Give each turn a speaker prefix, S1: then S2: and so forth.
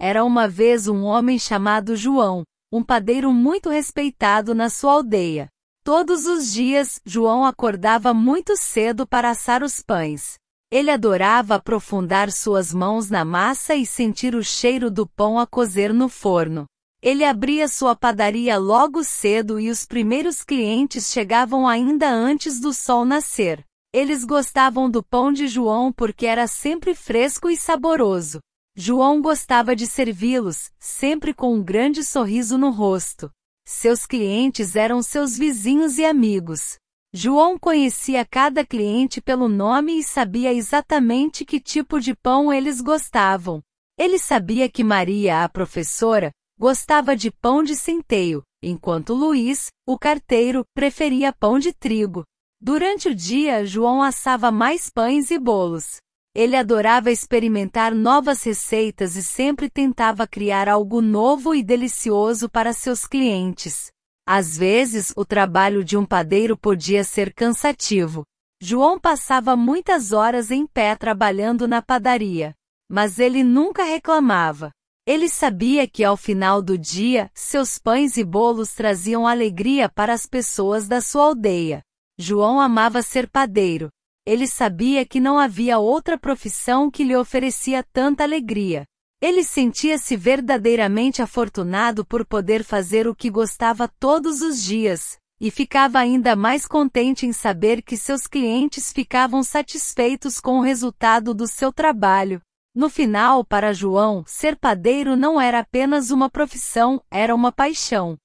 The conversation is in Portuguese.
S1: Era uma vez um homem chamado João, um padeiro muito respeitado na sua aldeia. Todos os dias, João acordava muito cedo para assar os pães. Ele adorava aprofundar suas mãos na massa e sentir o cheiro do pão a cozer no forno. Ele abria sua padaria logo cedo e os primeiros clientes chegavam ainda antes do sol nascer. Eles gostavam do pão de João porque era sempre fresco e saboroso. João gostava de servi-los, sempre com um grande sorriso no rosto. Seus clientes eram seus vizinhos e amigos. João conhecia cada cliente pelo nome e sabia exatamente que tipo de pão eles gostavam. Ele sabia que Maria, a professora, gostava de pão de centeio, enquanto Luiz, o carteiro, preferia pão de trigo. Durante o dia, João assava mais pães e bolos. Ele adorava experimentar novas receitas e sempre tentava criar algo novo e delicioso para seus clientes. Às vezes, o trabalho de um padeiro podia ser cansativo. João passava muitas horas em pé trabalhando na padaria. Mas ele nunca reclamava. Ele sabia que ao final do dia, seus pães e bolos traziam alegria para as pessoas da sua aldeia. João amava ser padeiro. Ele sabia que não havia outra profissão que lhe oferecia tanta alegria. Ele sentia-se verdadeiramente afortunado por poder fazer o que gostava todos os dias, e ficava ainda mais contente em saber que seus clientes ficavam satisfeitos com o resultado do seu trabalho. No final, para João, ser padeiro não era apenas uma profissão, era uma paixão.